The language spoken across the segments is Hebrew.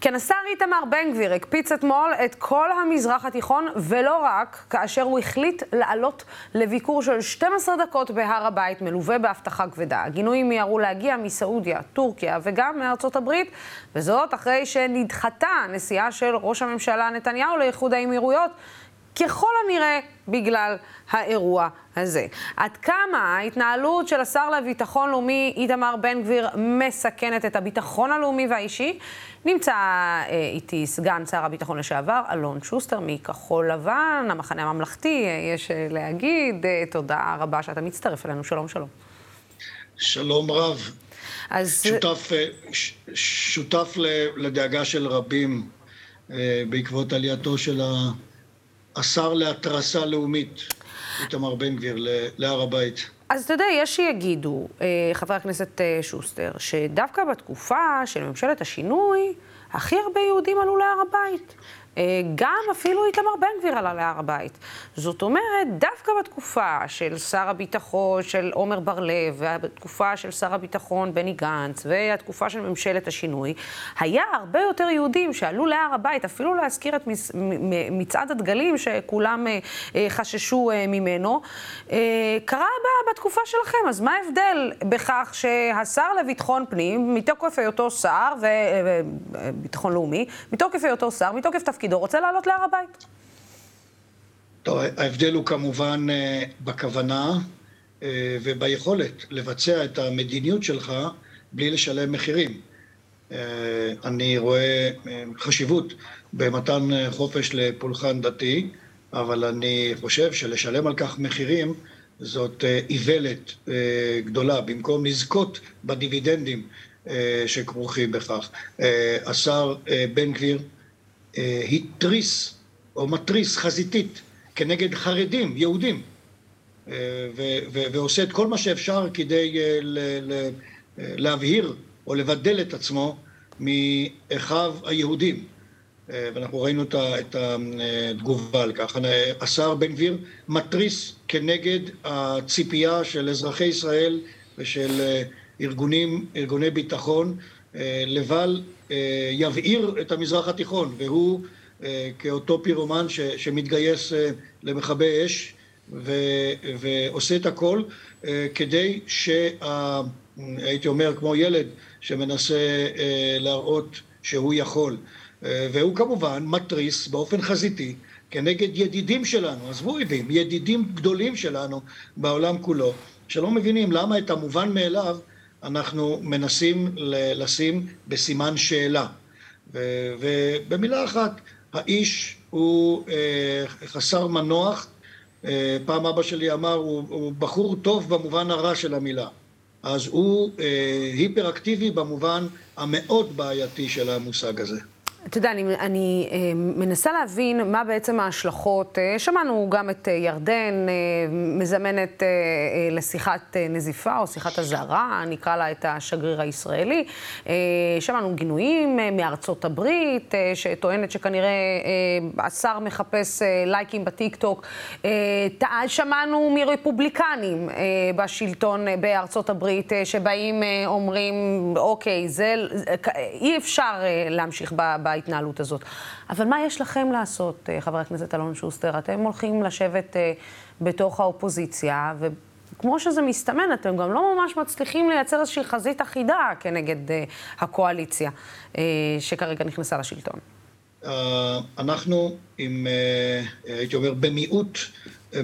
כן, השר איתמר בן גביר הקפיץ אתמול את כל המזרח התיכון, ולא רק, כאשר הוא החליט לעלות לביקור של 12 דקות בהר הבית, מלווה באבטחה כבדה. הגינויים מיהרו להגיע מסעודיה, טורקיה וגם מארצות הברית, וזאת אחרי שנדחתה נסיעה של ראש הממשלה נתניהו לאיחוד האמירויות. ככל הנראה בגלל האירוע הזה. עד כמה ההתנהלות של השר לביטחון לאומי איתמר בן גביר מסכנת את הביטחון הלאומי והאישי? נמצא אה, איתי סגן שר הביטחון לשעבר, אלון שוסטר מכחול לבן, המחנה הממלכתי, אה, יש אה, להגיד. תודה רבה שאתה מצטרף אלינו. שלום, שלום. שלום רב. אז... שותף, שותף לדאגה של רבים בעקבות עלייתו של ה... השר להתרסה לאומית, איתמר בן גביר, להר הבית. אז אתה יודע, יש שיגידו, אה, חבר הכנסת אה, שוסטר, שדווקא בתקופה של ממשלת השינוי, הכי הרבה יהודים עלו להר הבית. אה, גם אפילו איתמר בן גביר עלה להר הבית. זאת אומרת, דווקא בתקופה של שר הביטחון, של עמר בר-לב, והתקופה של שר הביטחון בני גנץ, והתקופה של ממשלת השינוי, היה הרבה יותר יהודים שעלו להר הבית, אפילו להזכיר את מצעד הדגלים שכולם אה, אה, חששו ממנו. קרה בתקופה שלכם, אז מה ההבדל בכך שהשר לביטחון פנים, מתוקף היותו שר, וביטחון לאומי, מתוקף היותו שר, מתוקף תפקיד... תפקידו, רוצה לעלות להר הבית. טוב, ההבדל הוא כמובן אה, בכוונה אה, וביכולת לבצע את המדיניות שלך בלי לשלם מחירים. אה, אני רואה חשיבות במתן חופש לפולחן דתי, אבל אני חושב שלשלם על כך מחירים זאת איוולת גדולה, במקום לזכות בדיבידנדים שכרוכים בכך. השר בן גביר אה, התריס או מתריס חזיתית כנגד חרדים, יהודים, אה, ועושה את כל מה שאפשר כדי אה, להבהיר או לבדל את עצמו מאחיו היהודים. ואנחנו ראינו את התגובה על כך. השר בן גביר מתריס כנגד הציפייה של אזרחי ישראל ושל ארגונים, ארגוני ביטחון לבל אה, יבעיר את המזרח התיכון, והוא אה, כאותו פירומן ש, שמתגייס אה, למכבי אש ו, ועושה את הכל כדי שהייתי אומר כמו ילד שמנסה להראות שהוא יכול. והוא כמובן מתריס באופן חזיתי כנגד ידידים שלנו, עזבו אויבים, ידידים גדולים שלנו בעולם כולו, שלא מבינים למה את המובן מאליו אנחנו מנסים לשים בסימן שאלה. ובמילה אחת, האיש הוא אה, חסר מנוח. אה, פעם אבא שלי אמר, הוא, הוא בחור טוב במובן הרע של המילה. אז הוא אה, היפראקטיבי במובן המאוד בעייתי של המושג הזה. אתה יודע, אני, אני אה, מנסה להבין מה בעצם ההשלכות. אה, שמענו גם את אה, ירדן אה, מזמנת אה, אה, לשיחת אה, נזיפה או שיחת אזהרה, נקרא לה את השגריר הישראלי. אה, שמענו גינויים אה, מארצות הברית, אה, שטוענת שכנראה אה, השר מחפש אה, לייקים בטיקטוק. אה, שמענו מרפובליקנים אה, בשלטון אה, בארצות הברית, אה, שבאים, אה, אומרים, אוקיי, זה, אה, אי אפשר אה, להמשיך ב... בהתנהלות הזאת. אבל מה יש לכם לעשות, אה, חבר הכנסת אלון שוסטר? אתם הולכים לשבת אה, בתוך האופוזיציה, וכמו שזה מסתמן, אתם גם לא ממש מצליחים לייצר איזושהי חזית אחידה כנגד אה, הקואליציה שכרגע נכנסה לשלטון. אנחנו עם, הייתי אומר, במיעוט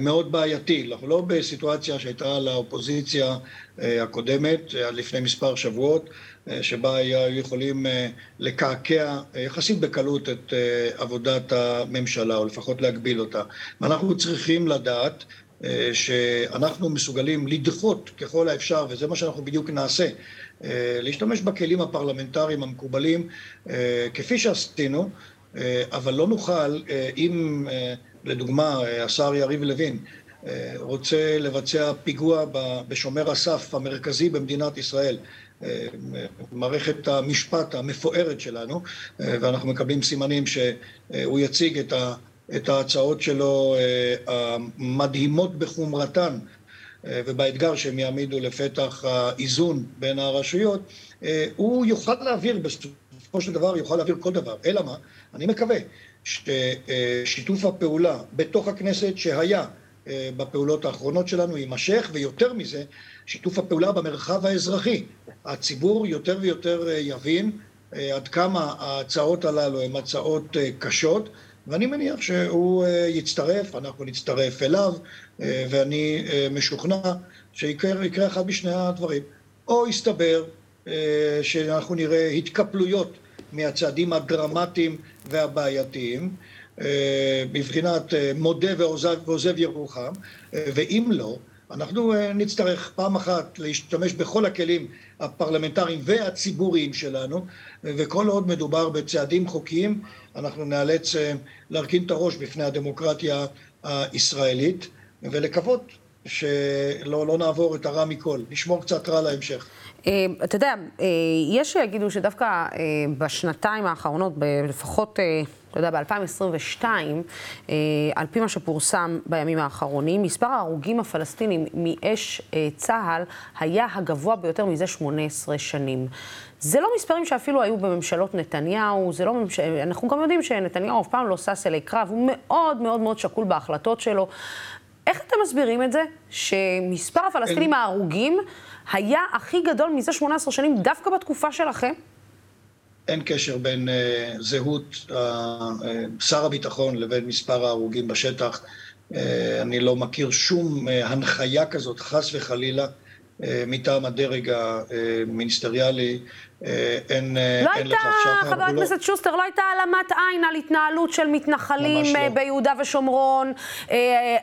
מאוד בעייתי. אנחנו לא בסיטואציה שהייתה לאופוזיציה הקודמת, לפני מספר שבועות. אה, שבה היו יכולים אה, לקעקע אה, יחסית בקלות את עבודת הממשלה, או לפחות להגביל אותה. ואנחנו צריכים לדעת שאנחנו מסוגלים לדחות ככל האפשר, וזה מה שאנחנו בדיוק נעשה, להשתמש בכלים הפרלמנטריים המקובלים, כפי שעשינו, אבל לא נוכל, אם לדוגמה השר יריב לוין רוצה לבצע פיגוע בשומר הסף המרכזי במדינת ישראל, מערכת המשפט המפוארת שלנו, ואנחנו מקבלים סימנים שהוא יציג את ההצעות שלו המדהימות בחומרתן ובאתגר שהם יעמידו לפתח האיזון בין הרשויות, הוא יוכל להעביר בסופו בסופו של דבר יוכל להעביר כל דבר. אלא מה? אני מקווה ששיתוף הפעולה בתוך הכנסת שהיה אה, בפעולות האחרונות שלנו יימשך, ויותר מזה, שיתוף הפעולה במרחב האזרחי. הציבור יותר ויותר אה, יבין אה, עד כמה ההצעות הללו הן הצעות קשות, ואני מניח שהוא יצטרף, אנחנו נצטרף אליו, ואני משוכנע שיקרה אחד משני הדברים. או יסתבר שאנחנו נראה התקפלויות מהצעדים הדרמטיים והבעייתיים, אה, בבחינת אה, מודה ועוזב, ועוזב ירוחם, אה, ואם לא, אנחנו נצטרך פעם אחת להשתמש בכל הכלים הפרלמנטריים והציבוריים שלנו, וכל עוד מדובר בצעדים חוקיים, אנחנו נאלץ להרכין את הראש בפני הדמוקרטיה הישראלית, ולקוות שלא לא נעבור את הרע מכל, נשמור קצת רע להמשך. אתה יודע, יש שיגידו שדווקא בשנתיים האחרונות, לפחות אתה יודע, ב-2022, אה, על פי מה שפורסם בימים האחרונים, מספר ההרוגים הפלסטינים מאש אה, צה"ל היה הגבוה ביותר מזה 18 שנים. זה לא מספרים שאפילו היו בממשלות נתניהו, זה לא ממש... אנחנו גם יודעים שנתניהו אף פעם לא שש אלי קרב, הוא מאוד מאוד מאוד שקול בהחלטות שלו. איך אתם מסבירים את זה שמספר הפלסטינים ההרוגים היה הכי גדול מזה 18 שנים דווקא בתקופה שלכם? אין קשר בין uh, זהות uh, שר הביטחון לבין מספר ההרוגים בשטח. Uh, אני לא מכיר שום uh, הנחיה כזאת, חס וחלילה, uh, מטעם הדרג המיניסטריאלי. אה, אין, אה, לא אין שחר. חבר לא- הכנסת. שוסטר, לא הייתה העלמת עין על התנהלות של מתנחלים לא. ביהודה ושומרון.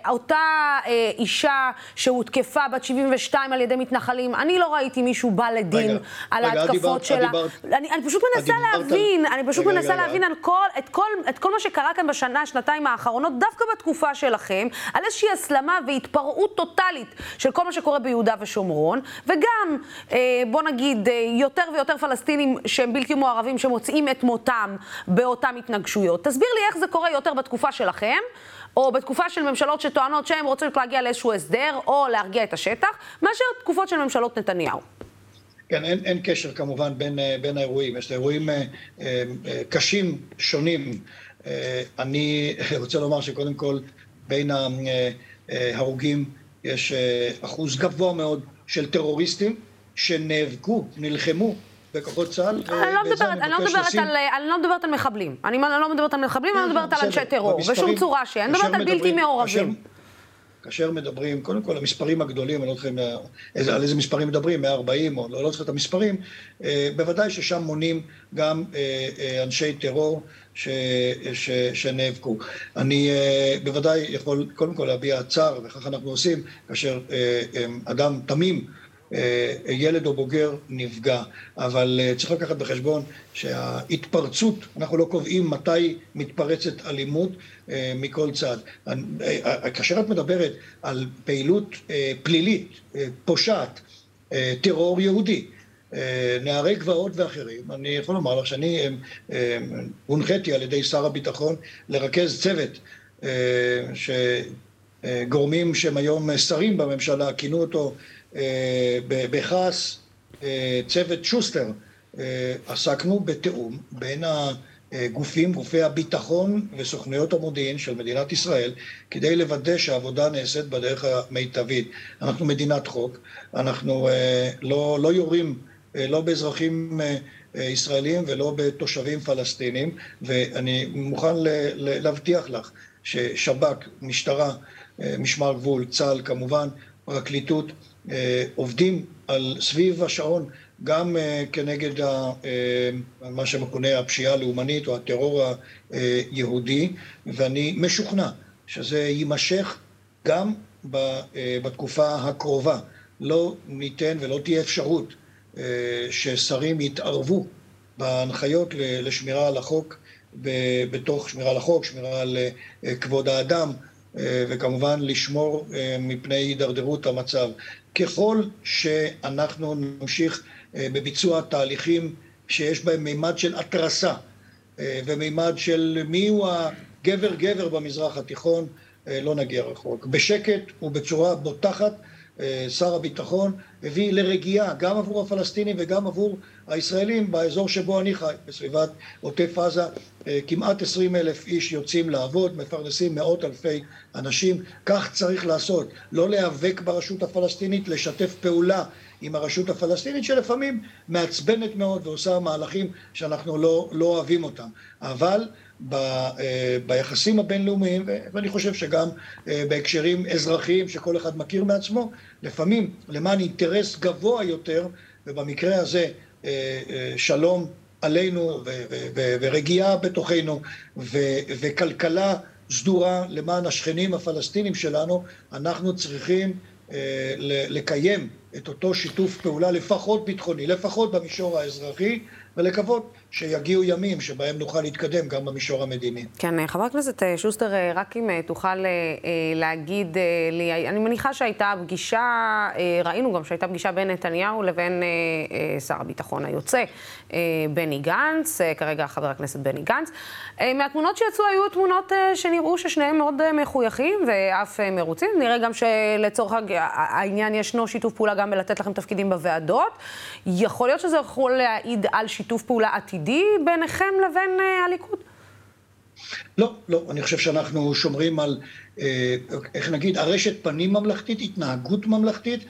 אותה אישה שהותקפה בת 72 על ידי מתנחלים, אני לא ראיתי מישהו בא לדין רגע, על רגע, ההתקפות שלה. אני, אני פשוט מנסה להבין, על... אני פשוט רגע, מנסה רגע, להבין על כל, את, כל, את כל מה שקרה כאן בשנה, שנתיים האחרונות, דווקא בתקופה שלכם, על איזושהי הסלמה והתפרעות טוטאלית של כל מה שקורה ביהודה ושומרון, וגם, בוא נגיד, יותר ויותר פלסטינים שהם בלתי מעורבים שמוצאים את מותם באותן התנגשויות. תסביר לי איך זה קורה יותר בתקופה שלכם, או בתקופה של ממשלות שטוענות שהן רוצות להגיע לאיזשהו הסדר, או להרגיע את השטח, מאשר תקופות של ממשלות נתניהו. כן, אין, אין קשר כמובן בין, אה, בין האירועים. יש אירועים אה, אה, קשים, שונים. אה, אני רוצה לומר שקודם כל, בין ההרוגים יש אה, אחוז גבוה מאוד של טרוריסטים שנאבקו, נלחמו בכוחות צה"ל. אני לא מדברת אני לא מדברת על מחבלים. אני לא מדברת על מחבלים, אני לא מדברת על אנשי טרור, בשום צורה שהיא. אני מדברת על בלתי מעורבים. כאשר מדברים, קודם כל המספרים הגדולים, אני לא זוכר על איזה מספרים מדברים, 140 או לא, לא זוכר את המספרים, אה, בוודאי ששם מונים גם אה, אה, אנשי טרור ש, ש, שנאבקו. אני בוודאי יכול קודם כל להביע צער, וכך אנחנו עושים, כאשר אדם תמים אה, ילד או בוגר נפגע, אבל אה, צריך לקחת בחשבון שההתפרצות, אנחנו לא קובעים מתי מתפרצת אלימות אה, מכל צד. כאשר את מדברת על פעילות פלילית, פושעת, טרור יהודי, נערי גבעות ואחרים, אני יכול לומר לך שאני הונחיתי על ידי שר הביטחון לרכז צוות שגורמים שהם היום שרים בממשלה כינו אותו אה, בכעס אה, צוות שוסטר אה, עסקנו בתיאום בין הגופים, גופי הביטחון וסוכנויות המודיעין של מדינת ישראל כדי לוודא שהעבודה נעשית בדרך המיטבית. אנחנו מדינת חוק, אנחנו לא, לא יורים לא באזרחים ישראלים ולא בתושבים פלסטינים ואני מוכן להבטיח לך ששב"כ, משטרה, משמר גבול, צה"ל כמובן, פרקליטות אה, עובדים על סביב השעון גם אה, כנגד ה, אה, מה שמכונה הפשיעה הלאומנית או הטרור היהודי, ואני משוכנע שזה יימשך גם בתקופה הקרובה. לא ניתן ולא תהיה אפשרות ששרים יתערבו בהנחיות לשמירה על החוק, בתוך שמירה על החוק, שמירה על כבוד האדם, וכמובן לשמור מפני הידרדרות המצב. ככל שאנחנו נמשיך אה, בביצוע תהליכים שיש בהם מימד של התרסה אה, ומימד של מיהו הגבר גבר במזרח התיכון, אה, לא נגיע רחוק. בשקט ובצורה בוטחת שר הביטחון הביא לרגיעה גם עבור הפלסטינים וגם עבור הישראלים באזור שבו אני חי, בסביבת עוטף עזה, אה, כמעט עשרים אלף איש יוצאים לעבוד, מפרנסים מאות אלפי אנשים. כך צריך לעשות, לא להיאבק ברשות הפלסטינית, לשתף פעולה עם הרשות הפלסטינית, שלפעמים מעצבנת מאוד ועושה מהלכים שאנחנו לא, לא אוהבים אותם. אבל ב, אה, ביחסים הבינלאומיים, ואני חושב שגם אה, בהקשרים אזרחיים שכל אחד מכיר מעצמו, לפעמים למען אינטרס גבוה יותר, ובמקרה הזה שלום עלינו ורגיעה בתוכנו וכלכלה סדורה למען השכנים הפלסטינים שלנו, אנחנו צריכים לקיים את אותו שיתוף פעולה, לפחות ביטחוני, לפחות במישור האזרחי, ולקוות שיגיעו ימים שבהם נוכל להתקדם גם במישור המדיני. כן, חבר הכנסת אה, שוסטר, אה, רק אם אה, תוכל להגיד לי, אני מניחה שהייתה פגישה, ראינו גם שהייתה פגישה בין נתניהו לבין שר הביטחון היוצא, בני גנץ, כרגע חבר הכנסת בני גנץ. מהתמונות שיצאו היו תמונות שנראו ששניהם מאוד מחויכים ואף מרוצים. נראה גם שלצורך העניין ישנו שיתוף פעולה גם בלתת לכם תפקידים בוועדות. יכול להיות שזה יכול להעיד על שיתוף פעולה עתידי ביניכם לבין uh, הליכוד? לא, לא. אני חושב שאנחנו שומרים על, אה, איך נגיד, ארשת פנים ממלכתית, התנהגות ממלכתית.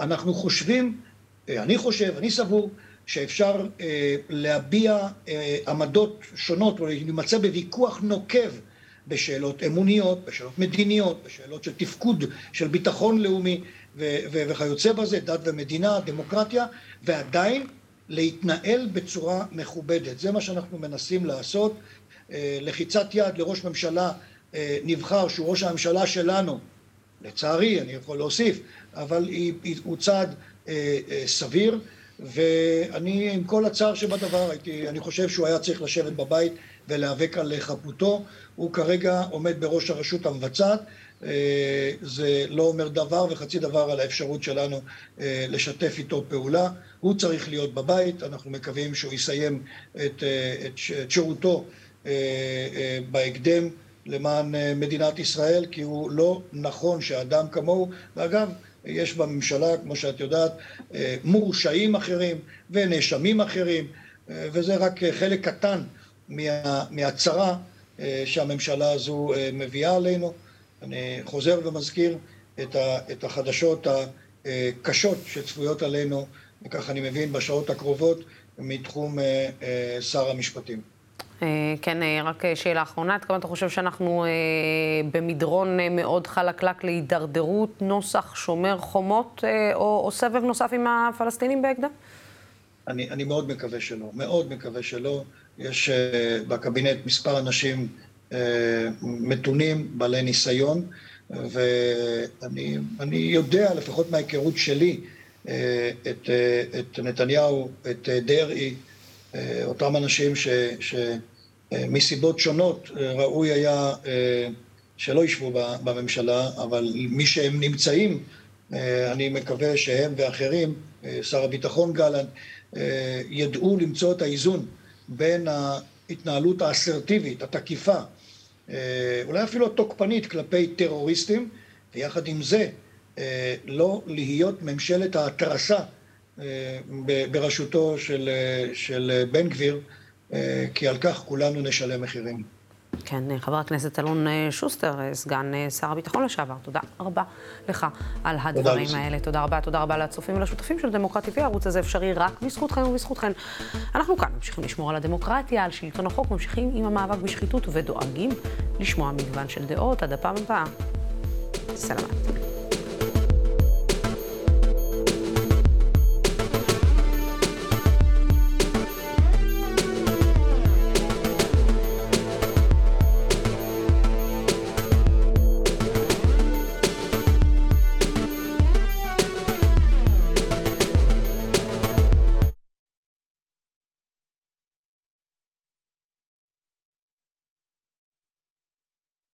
אנחנו חושבים, אה, אני חושב, אני סבור, שאפשר אה, להביע אה, עמדות שונות או להימצא בוויכוח נוקב בשאלות אמוניות, בשאלות מדיניות, בשאלות של תפקוד, של ביטחון לאומי וכיוצא בזה, דת ומדינה, דמוקרטיה, ועדיין להתנהל בצורה מכובדת. זה מה שאנחנו מנסים לעשות. אה, לחיצת יד לראש ממשלה אה, נבחר, שהוא ראש הממשלה שלנו, לצערי, אני יכול להוסיף, אבל הוא צעד אה, סביר, ואני, עם כל הצער שבדבר, הייתי, אני חושב שהוא היה צריך לשבת בבית ולהיאבק על חפותו. הוא כרגע עומד בראש הרשות המבצעת. זה לא אומר דבר וחצי דבר על האפשרות שלנו לשתף איתו פעולה. הוא צריך להיות בבית, אנחנו מקווים שהוא יסיים את, את, את שירותו בהקדם למען מדינת ישראל, כי הוא לא נכון שאדם כמוהו, ואגב, יש בממשלה, כמו שאת יודעת, מורשעים אחרים ונאשמים אחרים, וזה רק חלק קטן מה, מהצרה שהממשלה הזו מביאה עלינו. אני חוזר ומזכיר את, ה, את החדשות הקשות שצפויות עלינו, וכך אני מבין, בשעות הקרובות מתחום שר המשפטים. כן, רק שאלה אחרונה, עד כמה אתה חושב שאנחנו במדרון מאוד חלקלק להידרדרות נוסח שומר חומות או, או סבב נוסף עם הפלסטינים בהקדם? אני, אני מאוד מקווה שלא, מאוד מקווה שלא. יש בקבינט מספר אנשים מתונים, בעלי ניסיון, ואני יודע, לפחות מההיכרות שלי, את, את נתניהו, את דרעי, אותם אנשים ש, שמסיבות שונות ראוי היה שלא ישבו בממשלה, אבל מי שהם נמצאים, אני מקווה שהם ואחרים, שר הביטחון גלנט, ידעו למצוא את האיזון בין ההתנהלות האסרטיבית, התקיפה, אולי אפילו התוקפנית כלפי טרוריסטים, ויחד עם זה לא להיות ממשלת ההתרסה בראשותו של, של בן גביר, כי על כך כולנו נשלם מחירים. כן, חבר הכנסת אלון שוסטר, סגן שר הביטחון לשעבר, תודה רבה לך על הדברים תודה האלה. תודה רבה, תודה רבה לצופים ולשותפים של דמוקרטי TV. הערוץ הזה אפשרי רק בזכותכם ובזכותכן. אנחנו כאן ממשיכים לשמור על הדמוקרטיה, על שלטון החוק, ממשיכים עם המאבק בשחיתות ודואגים לשמוע מגוון של דעות. עד הפעם הבאה, סלמת.